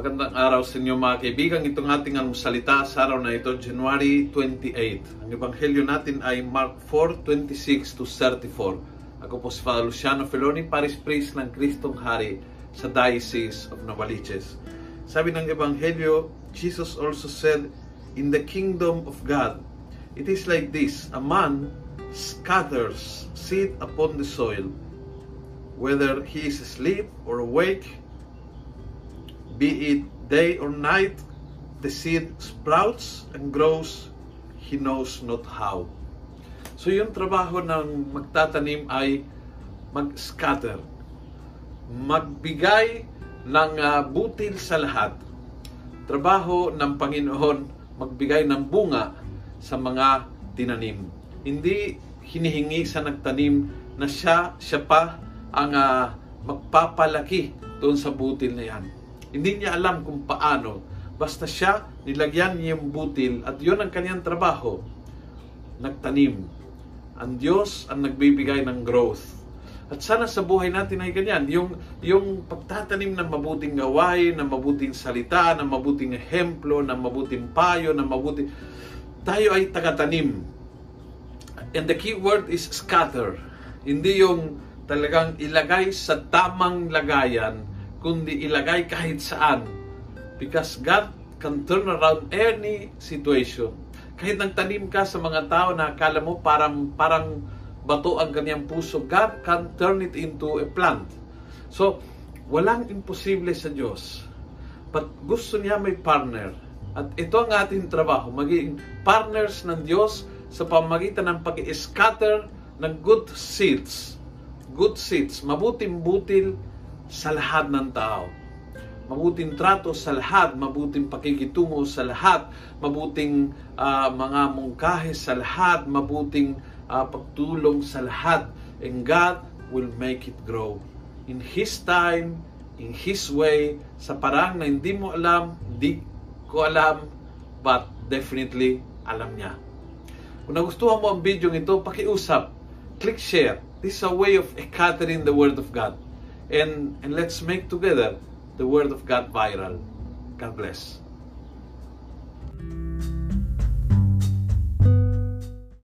Magandang araw sa inyo mga kaibigan. Itong ating salita sa araw na ito, January 28. Ang ebanghelyo natin ay Mark 4:26 to 34. Ako po si Father Luciano Feloni, Paris Priest ng Kristong Hari sa Diocese of Novaliches. Sabi ng ebanghelyo, Jesus also said, In the kingdom of God, it is like this, a man scatters seed upon the soil, whether he is asleep or awake, be it day or night, the seed sprouts and grows, he knows not how. So yung trabaho ng magtatanim ay mag-scatter, magbigay ng uh, butil sa lahat. Trabaho ng Panginoon, magbigay ng bunga sa mga tinanim. Hindi hinihingi sa nagtanim na siya, siya pa ang uh, magpapalaki doon sa butil na yan hindi niya alam kung paano. Basta siya, nilagyan niya yung butil at yun ang kanyang trabaho. Nagtanim. Ang Diyos ang nagbibigay ng growth. At sana sa buhay natin ay ganyan. Yung, yung pagtatanim ng mabuting gawain, ng mabuting salita, ng mabuting ehemplo, ng mabuting payo, ng mabuting... Tayo ay tagatanim. And the key word is scatter. Hindi yung talagang ilagay sa tamang lagayan kundi ilagay kahit saan. Because God can turn around any situation. Kahit nagtanim ka sa mga tao na akala mo parang, parang bato ang kanyang puso, God can turn it into a plant. So, walang imposible sa Diyos. But gusto niya may partner. At ito ang ating trabaho, maging partners ng Diyos sa pamagitan ng pag-scatter ng good seeds. Good seeds, mabuting butil sa lahat ng tao. Mabuting trato sa lahat, mabuting pakikitungo sa lahat, mabuting uh, mga mungkahe sa lahat, mabuting uh, pagtulong sa lahat. And God will make it grow. In His time, in His way, sa parang na hindi mo alam, hindi ko alam, but definitely alam niya. Kung nagustuhan mo ang video ito, pakiusap, click share. This is a way of scattering the Word of God and, and let's make together the Word of God viral. God bless.